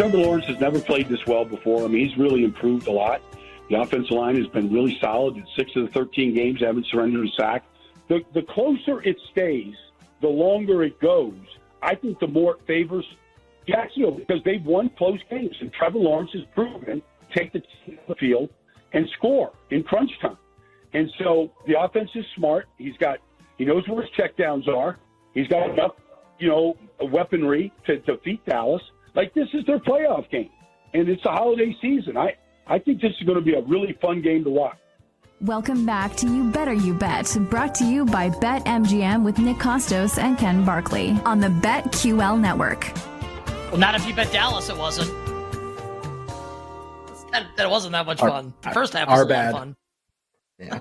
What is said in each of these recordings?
Trevor Lawrence has never played this well before. I mean, he's really improved a lot. The offensive line has been really solid. In six of the 13 games, haven't surrendered a sack. The, the closer it stays, the longer it goes. I think the more it favors Jacksonville because they've won close games, and Trevor Lawrence has proven take the team to the field and score in crunch time. And so the offense is smart. He's got he knows where his checkdowns are. He's got enough, you know, weaponry to defeat Dallas. Like this is their playoff game, and it's a holiday season. I I think this is going to be a really fun game to watch. Welcome back to You Better You Bet, brought to you by BetMGM with Nick Kostos and Ken Barkley on the BetQL network. Well, not if you bet Dallas, it wasn't. That, that wasn't that much our, fun. The first half was a bad. lot fun. Yeah.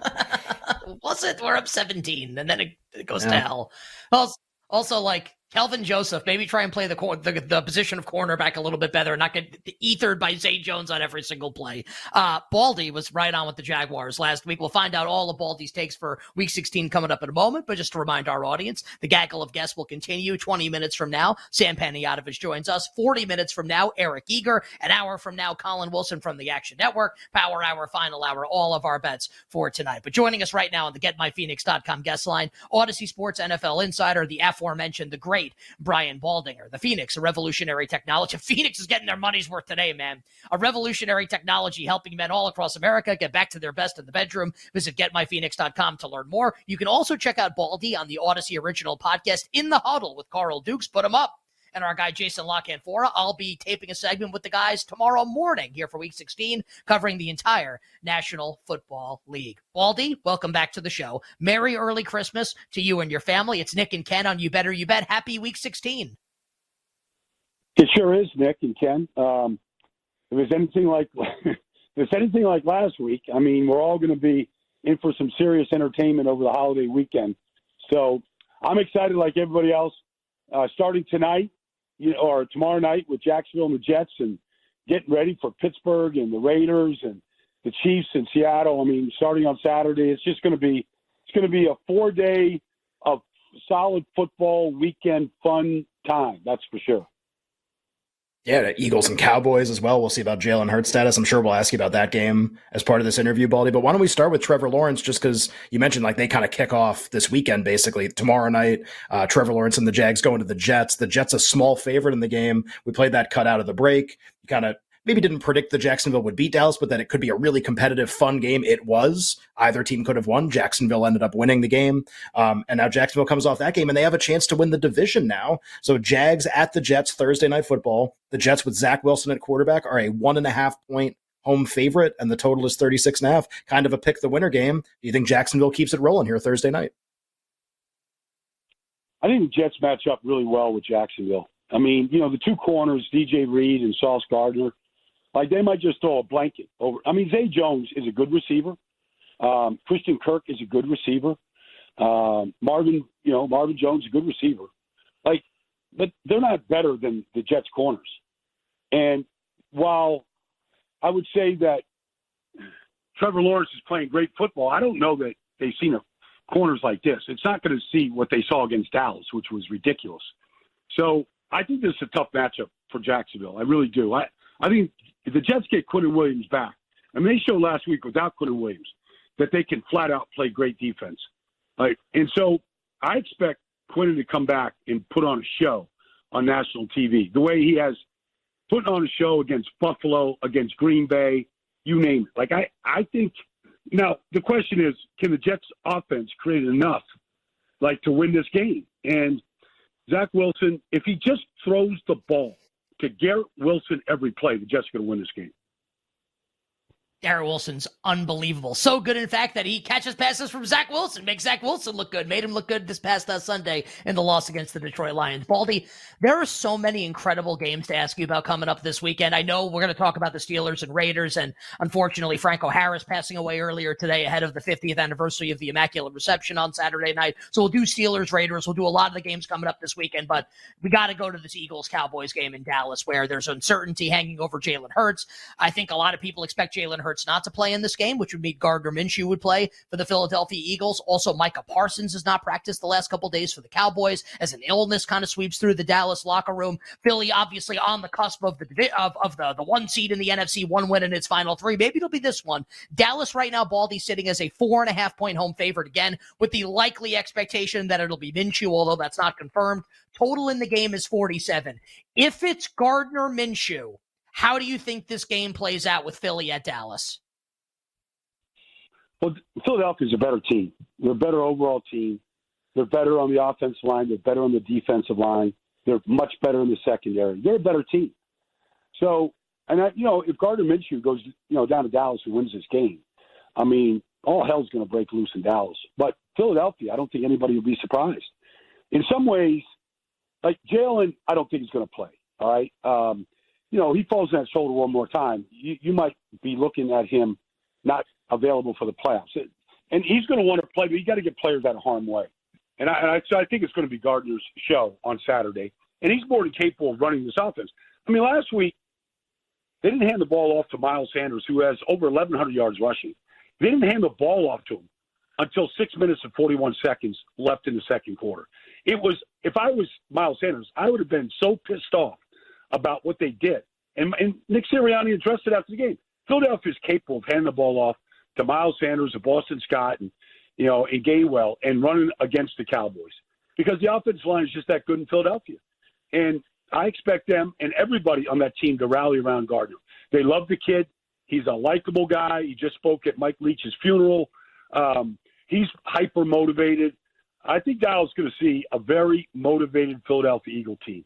was it? We're up 17, and then it, it goes yeah. to hell. Well, also, like, Kelvin Joseph, maybe try and play the, the, the position of cornerback a little bit better and not get ethered by Zay Jones on every single play. Uh, Baldy was right on with the Jaguars last week. We'll find out all of Baldy's takes for Week 16 coming up in a moment. But just to remind our audience, the gaggle of guests will continue 20 minutes from now. Sam Panayotovich joins us 40 minutes from now. Eric Eager, an hour from now. Collin Wilson from the Action Network. Power Hour, Final Hour. All of our bets for tonight. But joining us right now on the GetMyPhoenix.com guest line, Audacy Sports NFL Insider, the aforementioned, the great Brian Baldinger. The Phoenix, a revolutionary technology. Phoenix is getting their money's worth today, man. A revolutionary technology helping men all across America get back to their best in the bedroom. Visit getmyphoenix.com to learn more. You can also check out Baldy on the Audacy original podcast, In the Huddle with Carl Dukes. Put him up and our guy Jason La Canfora. I'll be taping a segment with the guys tomorrow morning here for week 16, covering the entire National Football League. Baldy, welcome back to the show. Merry early Christmas to you and your family. It's Nick and Ken on You Better You Bet. Happy week 16. It sure is, Nick and Ken. Um, if it's anything like if it's anything like last week, I mean, we're all going to be in for some serious entertainment over the holiday weekend. So I'm excited, like everybody else. Uh, starting tonight, you know, or tomorrow night with Jacksonville and the Jets, and getting ready for Pittsburgh and the Raiders and the Chiefs in Seattle. I mean, starting on Saturday, it's just going to be it's going to be a four day of solid football weekend fun time. That's for sure. Yeah, Eagles and Cowboys as well. We'll see about Jalen Hurts status. I'm sure we'll ask you about that game as part of this interview, Baldy. But why don't we start with Trevor Lawrence, just because you mentioned like they kind of kick off this weekend, basically tomorrow night. Uh, Trevor Lawrence and the Jags going to the Jets. The Jets a small favorite in the game. We played that cut out of the break. You kind of maybe didn't predict that Jacksonville would beat Dallas, but that it could be a really competitive, fun game. It was. Either team could have won. Jacksonville ended up winning the game. Um, and now Jacksonville comes off that game and they have a chance to win the division now. So Jags at the Jets Thursday night football. The Jets with Zach Wilson at quarterback are a one and a half point home favorite, and the total is 36 and a half. Kind of a pick the winner game. Do you think Jacksonville keeps it rolling here Thursday night? I think the Jets match up really well with Jacksonville. I mean, you know, the two corners, DJ Reed and Sauce Gardner, like they might just throw a blanket over. I mean, Zay Jones is a good receiver. Um, Christian Kirk is a good receiver. Um, Marvin, you know, Marvin Jones is a good receiver. Like, but they're not better than the Jets corners. And while I would say that Trevor Lawrence is playing great football, I don't know that they've seen a corners like this. It's not going to see what they saw against Dallas, which was ridiculous. So I think this is a tough matchup for Jacksonville. I really do. I I think if the Jets get Quinnen Williams back, I mean, they showed last week without Quinnen Williams that they can flat out play great defense. Right? And so I expect Quinnen to come back and put on a show on national TV. The way he has put on a show against Buffalo, against Green Bay, you name it. Like I, I think now the question is, can the Jets offense create enough like to win this game? And Zach Wilson, if he just throws the ball to Garrett Wilson every play, the Jets are going to win this game. Garrett Wilson's unbelievable. So good, in fact, that he catches passes from Zach Wilson, makes Zach Wilson look good, made him look good this past uh, Sunday in the loss against the Detroit Lions. Baldy, there are so many incredible games to ask you about coming up this weekend. I know we're going to talk about the Steelers and Raiders, and unfortunately, Franco Harris passing away earlier today ahead of the 50th anniversary of the Immaculate Reception on Saturday night. So we'll do Steelers, Raiders. We'll do a lot of the games coming up this weekend, but we got to go to this Eagles Cowboys game in Dallas where there's uncertainty hanging over Jalen Hurts. I think a lot of people expect Jalen Hurts Hurts not to play in this game, which would mean Gardner Minshew would play for the Philadelphia Eagles. Also, Micah Parsons has not practiced the last couple days for the Cowboys as an illness kind of sweeps through the Dallas locker room. Philly obviously on the cusp of the of, of the, the one seed in the NFC, one win in its final three. Maybe it'll be this one. Dallas right now, Baldy sitting as a four and a half point home favorite again, with the likely expectation that it'll be Minshew, although that's not confirmed. Total in the game is 47. If it's Gardner Minshew, how do you think this game plays out with Philly at Dallas? Well, Philadelphia's a better team. They're a better overall team. They're better on the offensive line. They're better on the defensive line. They're much better in the secondary. They're a better team. So, and I, you know, if Gardner Minshew goes, you know, down to Dallas and wins this game, I mean, all hell's going to break loose in Dallas. But Philadelphia, I don't think anybody will be surprised. In some ways, like Jalen, I don't think he's going to play. All right, um, you know, he falls in that shoulder one more time. You, you might be looking at him not available for the playoffs, and he's going to want to play, but you got to get players out of harm way. And I, and I, so I think it's going to be Gardner's show on Saturday, and he's more than capable of running this offense. I mean, last week they didn't hand the ball off to Miles Sanders, who has over 1,100 yards rushing. They didn't hand the ball off to him until six minutes and 41 seconds left in the second quarter. It was, if I was Miles Sanders, I would have been so pissed off about what they did. And, and Nick Sirianni addressed it after the game. Philadelphia is capable of handing the ball off to Miles Sanders, to Boston Scott, and you know, and Gainwell, and running against the Cowboys because the offensive line is just that good in Philadelphia. And I expect them and everybody on that team to rally around Gardner. They love the kid. He's a likable guy. He just spoke at Mike Leach's funeral. Um, he's hyper motivated. I think Dallas is going to see a very motivated Philadelphia Eagle team.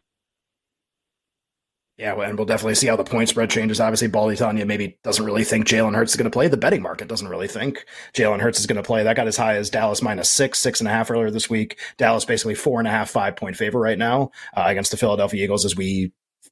Yeah, and we'll definitely see how the point spread changes. Obviously, Baldy Tanya maybe doesn't really think Jalen Hurts is going to play. The betting market doesn't really think Jalen Hurts is going to play. That got as high as Dallas minus six, six and a half earlier this week. Dallas basically four and a half, five point favor right now uh, against the Philadelphia Eagles as we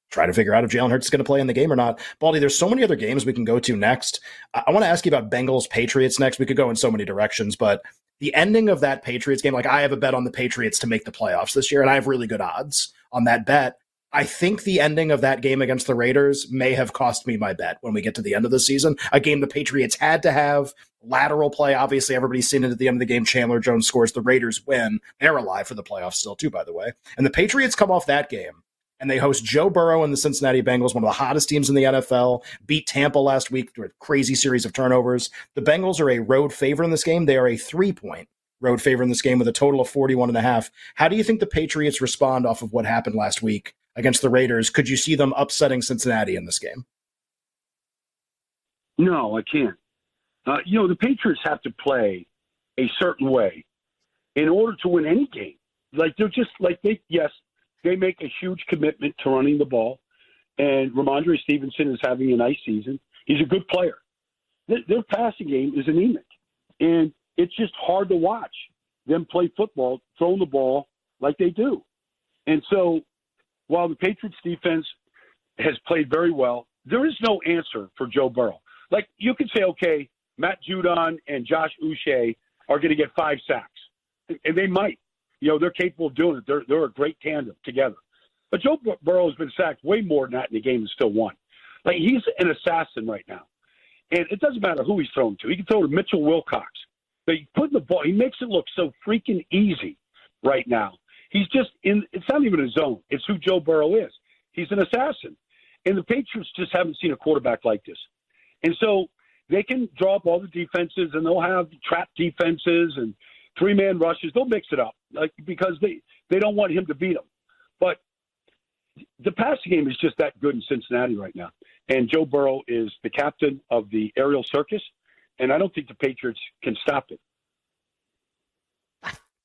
try to figure out if Jalen Hurts is going to play in the game or not. Baldy, there's so many other games we can go to next. I, I want to ask you about Bengals Patriots next. We could go in so many directions, but the ending of that Patriots game, like I have a bet on the Patriots to make the playoffs this year, and I have really good odds on that bet. I think the ending of that game against the Raiders may have cost me my bet when we get to the end of the season. A game the Patriots had to have lateral play. Obviously, everybody's seen it at the end of the game. Chandler Jones scores. The Raiders win. They're alive for the playoffs still, too, by the way. And the Patriots come off that game and they host Joe Burrow and the Cincinnati Bengals, one of the hottest teams in the NFL. Beat Tampa last week through a crazy series of turnovers. The Bengals are a road favorite in this game. They are a three point road favorite in this game with a total of 41 and a half. How do you think the Patriots respond off of what happened last week against the Raiders. Could you see them upsetting Cincinnati in this game? No, I can't. Uh, you know, the Patriots have to play a certain way in order to win any game. Like they're just like they yes, they make a huge commitment to running the ball, and Rhamondre Stevenson is having a nice season. He's a good player. Their, their passing game is anemic, and it's just hard to watch them play football, throwing the ball like they do. And so while the Patriots defense has played very well, there is no answer for Joe Burrow. Like you could say, okay, Matt Judon and Josh Uche are going to get five sacks, and they might. You know, they're capable of doing it. They're they're a great tandem together. But Joe Burrow has been sacked way more than that in the game and still won. Like he's an assassin right now, and it doesn't matter who he's thrown to. He can throw to Mitchell Wilcox. He put the ball. He makes it look so freaking easy right now. He's just in. It's not even a zone. It's who Joe Burrow is. He's an assassin, and the Patriots just haven't seen a quarterback like this. And so they can draw up all the defenses, and they'll have trap defenses and three man rushes. They'll mix it up, like because they they don't want him to beat them. But the passing game is just that good in Cincinnati right now, and Joe Burrow is the captain of the aerial circus, and I don't think the Patriots can stop it.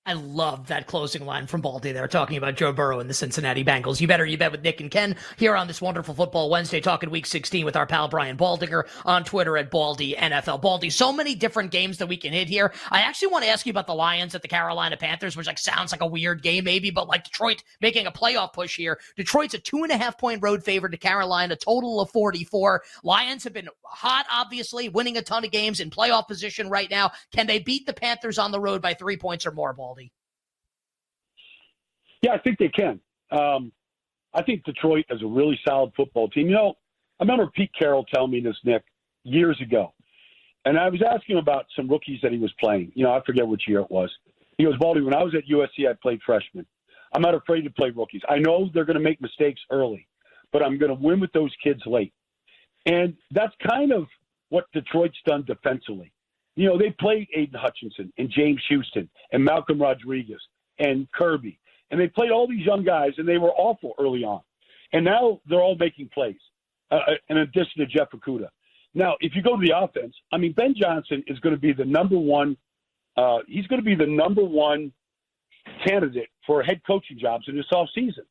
I love that closing line from Baldy there, talking about Joe Burrow and the Cincinnati Bengals. You better you bet with Nick and Ken here on this wonderful football Wednesday, talking Week 16 with our pal Brian Baldinger on Twitter at Baldy NFL. Baldy, so many different games that we can hit here. I actually want to ask you about the Lions at the Carolina Panthers, which like sounds like a weird game maybe, but like Detroit making a playoff push here. Detroit's a two and a half point road favorite to Carolina, total of 44. Lions have been hot, obviously, winning a ton of games in playoff position right now. Can they beat the Panthers on the road by three points or more, Baldy? Yeah, I think they can. Um, I think Detroit is a really solid football team. You know, I remember Pete Carroll telling me this, Nick, years ago. And I was asking about some rookies that he was playing. You know, I forget which year it was. He goes, Baldy, when I was at USC, I played freshmen. I'm not afraid to play rookies. I know they're going to make mistakes early, but I'm going to win with those kids late. And that's kind of what Detroit's done defensively. You know, they played Aidan Hutchinson and James Houston and Malcolm Rodriguez and Kerby. And they played all these young guys, and they were awful early on. And now they're all making plays, uh, uh in addition to Jeff Okudah. Now, if you go to the offense, I mean, Ben Johnson is going to be the number one. Uh, he's going to be the number one candidate for head coaching jobs in this offseason.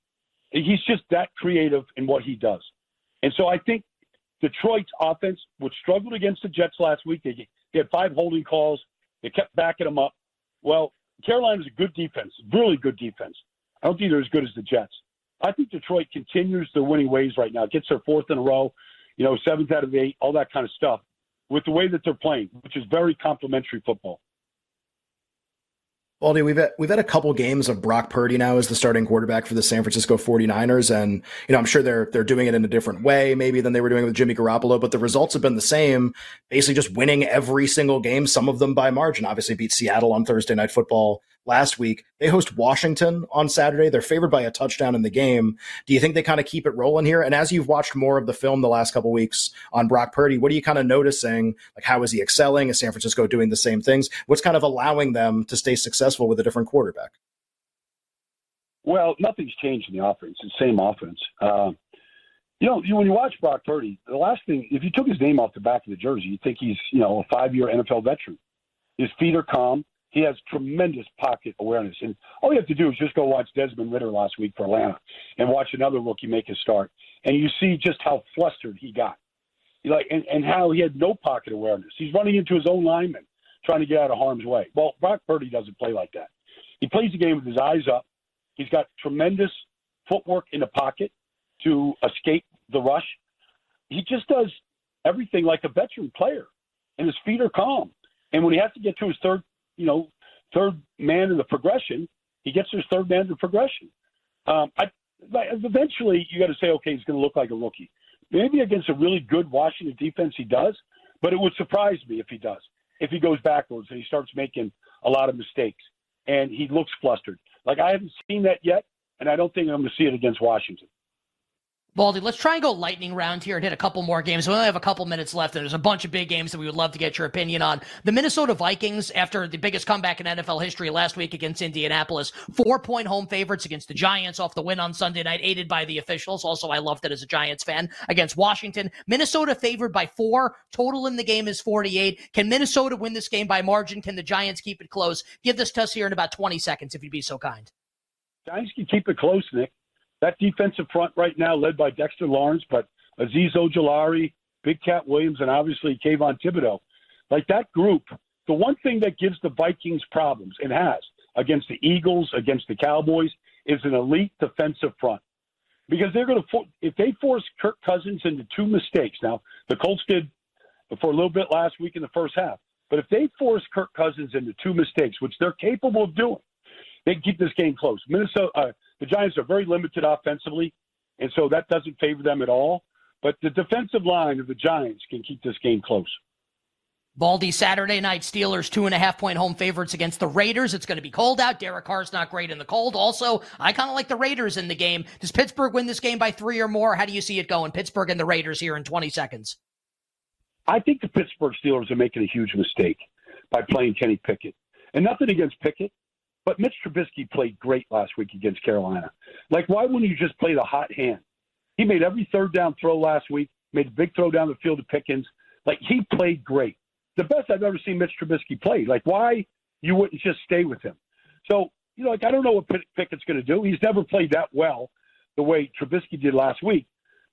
He's just that creative in what he does. And so I think Detroit's offense, which struggled against the Jets last week, they, they had five holding calls. They kept backing them up. Well, Carolina's a good defense, really good defense. I don't think they're as good as the Jets. I think Detroit continues their winning ways right now. Gets their fourth in a row, you know, seventh out of eight, all that kind of stuff, with the way that they're playing, which is very complimentary football. Baldy, we've had, we've had a couple games of Brock Purdy now as the starting quarterback for the San Francisco 49ers. And, you know, I'm sure they're, they're doing it in a different way, maybe than they were doing with Jimmy Garoppolo, but the results have been the same, basically just winning every single game, some of them by margin. Obviously beat Seattle on Thursday night football last week. They host Washington on Saturday. They're favored by a touchdown in the game. Do you think they kind of keep it rolling here? And as you've watched more of the film the last couple weeks on Brock Purdy, what are you kind of noticing? Like, how is he excelling? Is San Francisco doing the same things? What's kind of allowing them to stay successful with a different quarterback? Well, nothing's changed in the offense. It's the same offense. Uh, you know, when you watch Brock Purdy, the last thing, if you took his name off the back of the jersey, you think he's, you know, a five-year NFL veteran. His feet are calm. He has tremendous pocket awareness. And all you have to do is just go watch Desmond Ridder last week for Atlanta and watch another rookie make a start. And you see just how flustered he got. Like and, and how he had no pocket awareness. He's running into his own lineman trying to get out of harm's way. Well, Brock Purdy doesn't play like that. He plays the game with his eyes up. He's got tremendous footwork in the pocket to escape the rush. He just does everything like a veteran player, and his feet are calm. And when he has to get to his third you know, third man in the progression, he gets his third man in the progression. Um, I, eventually, you got to say, okay, he's going to look like a rookie. Maybe against a really good Washington defense, he does, but it would surprise me if he does. If he goes backwards and he starts making a lot of mistakes and he looks flustered. Like I haven't seen that yet, and I don't think I'm going to see it against Washington. Baldy, let's try and go lightning round here and hit a couple more games. We only have a couple minutes left, and there's a bunch of big games that we would love to get your opinion on. The Minnesota Vikings, after the biggest comeback in NFL history last week against Indianapolis, four point home favorites against the Giants off the win on Sunday night, aided by the officials. Also, I loved it as a Giants fan against Washington. Minnesota favored by four. Total in the game is 48. Can Minnesota win this game by margin? Can the Giants keep it close? Give this to us here in about 20 seconds, if you'd be so kind. Giants can keep it close, Nick. That defensive front right now, led by Dexter Lawrence, but Azeez Ojulari, Big Cat Williams, and obviously Kayvon Thibodeaux. Like that group, the one thing that gives the Vikings problems and has against the Eagles, against the Cowboys, is an elite defensive front. Because they're going to, if they force Kirk Cousins into two mistakes, now the Colts did for a little bit last week in the first half, but if they force Kirk Cousins into two mistakes, which they're capable of doing, they keep this game close. Minnesota, uh, the Giants are very limited offensively, and so that doesn't favor them at all. But the defensive line of the Giants can keep this game close. Baldy Saturday night Steelers two and a half point home favorites against the Raiders. It's going to be cold out. Derek Carr's not great in the cold. Also, I kind of like the Raiders in the game. Does Pittsburgh win this game by three or more? How do you see it going? Pittsburgh and the Raiders here in 20 seconds. I think the Pittsburgh Steelers are making a huge mistake by playing Kenny Pickett. And nothing against Pickett. But Mitch Trubisky played great last week against Carolina. Like, why wouldn't you just play the hot hand? He made every third down throw last week, made a big throw down the field to Pickens. Like, he played great. The best I've ever seen Mitch Trubisky play. Like, why you wouldn't just stay with him? So, you know, like, I don't know what Pickett's going to do. He's never played that well the way Trubisky did last week.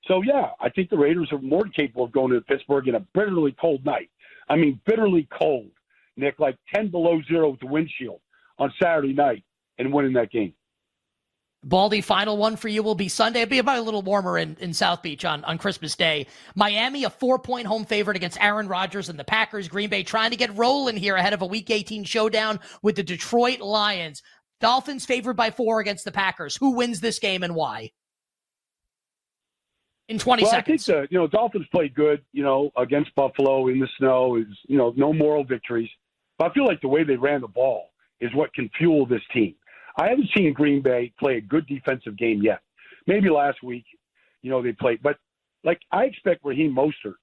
So, yeah, I think the Raiders are more capable of going to Pittsburgh in a bitterly cold night. I mean, bitterly cold, Nick, like 10 below zero with the windshield on Saturday night and winning that game. Baldy, final one for you will be Sunday. It'll be about a little warmer in, in South Beach on, on Christmas Day. Miami, a four point home favorite against Aaron Rodgers and the Packers. Green Bay trying to get rolling here ahead of a Week 18 showdown with the Detroit Lions. Dolphins favored by four against the Packers. Who wins this game and why? in 20 well, seconds. I think the you know Dolphins played good, you know, against Buffalo in the snow. Is you know no moral victories, but I feel like the way they ran the ball is what can fuel this team. I haven't seen Green Bay play a good defensive game yet. Maybe last week, you know, they played, but like I expect Raheem Mostert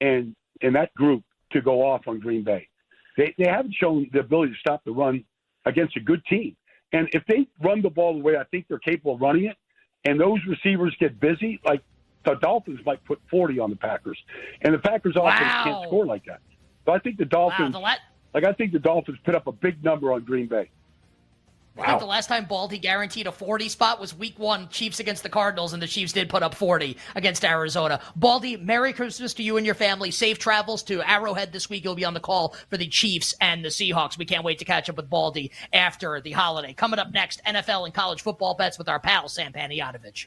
and and that group to go off on Green Bay. They they haven't shown the ability to stop the run against a good team. And if they run the ball the way I think they're capable of running it, and those receivers get busy, like the Dolphins might put 40 on the Packers, and the Packers offense wow. can't score like that. So I think the Dolphins, wow, the la- like I think the Dolphins put up a big number on Green Bay. Wow. I think the last time Baldy guaranteed a 40 spot was week one, Chiefs against the Cardinals, and the Chiefs did put up 40 against Arizona. Baldy, Merry Christmas to you and your family. Safe travels to Arrowhead this week. You'll be on the call for the Chiefs and the Seahawks. We can't wait to catch up with Baldy after the holiday. Coming up next, NFL and college football bets with our pal, Sam Panayotovich.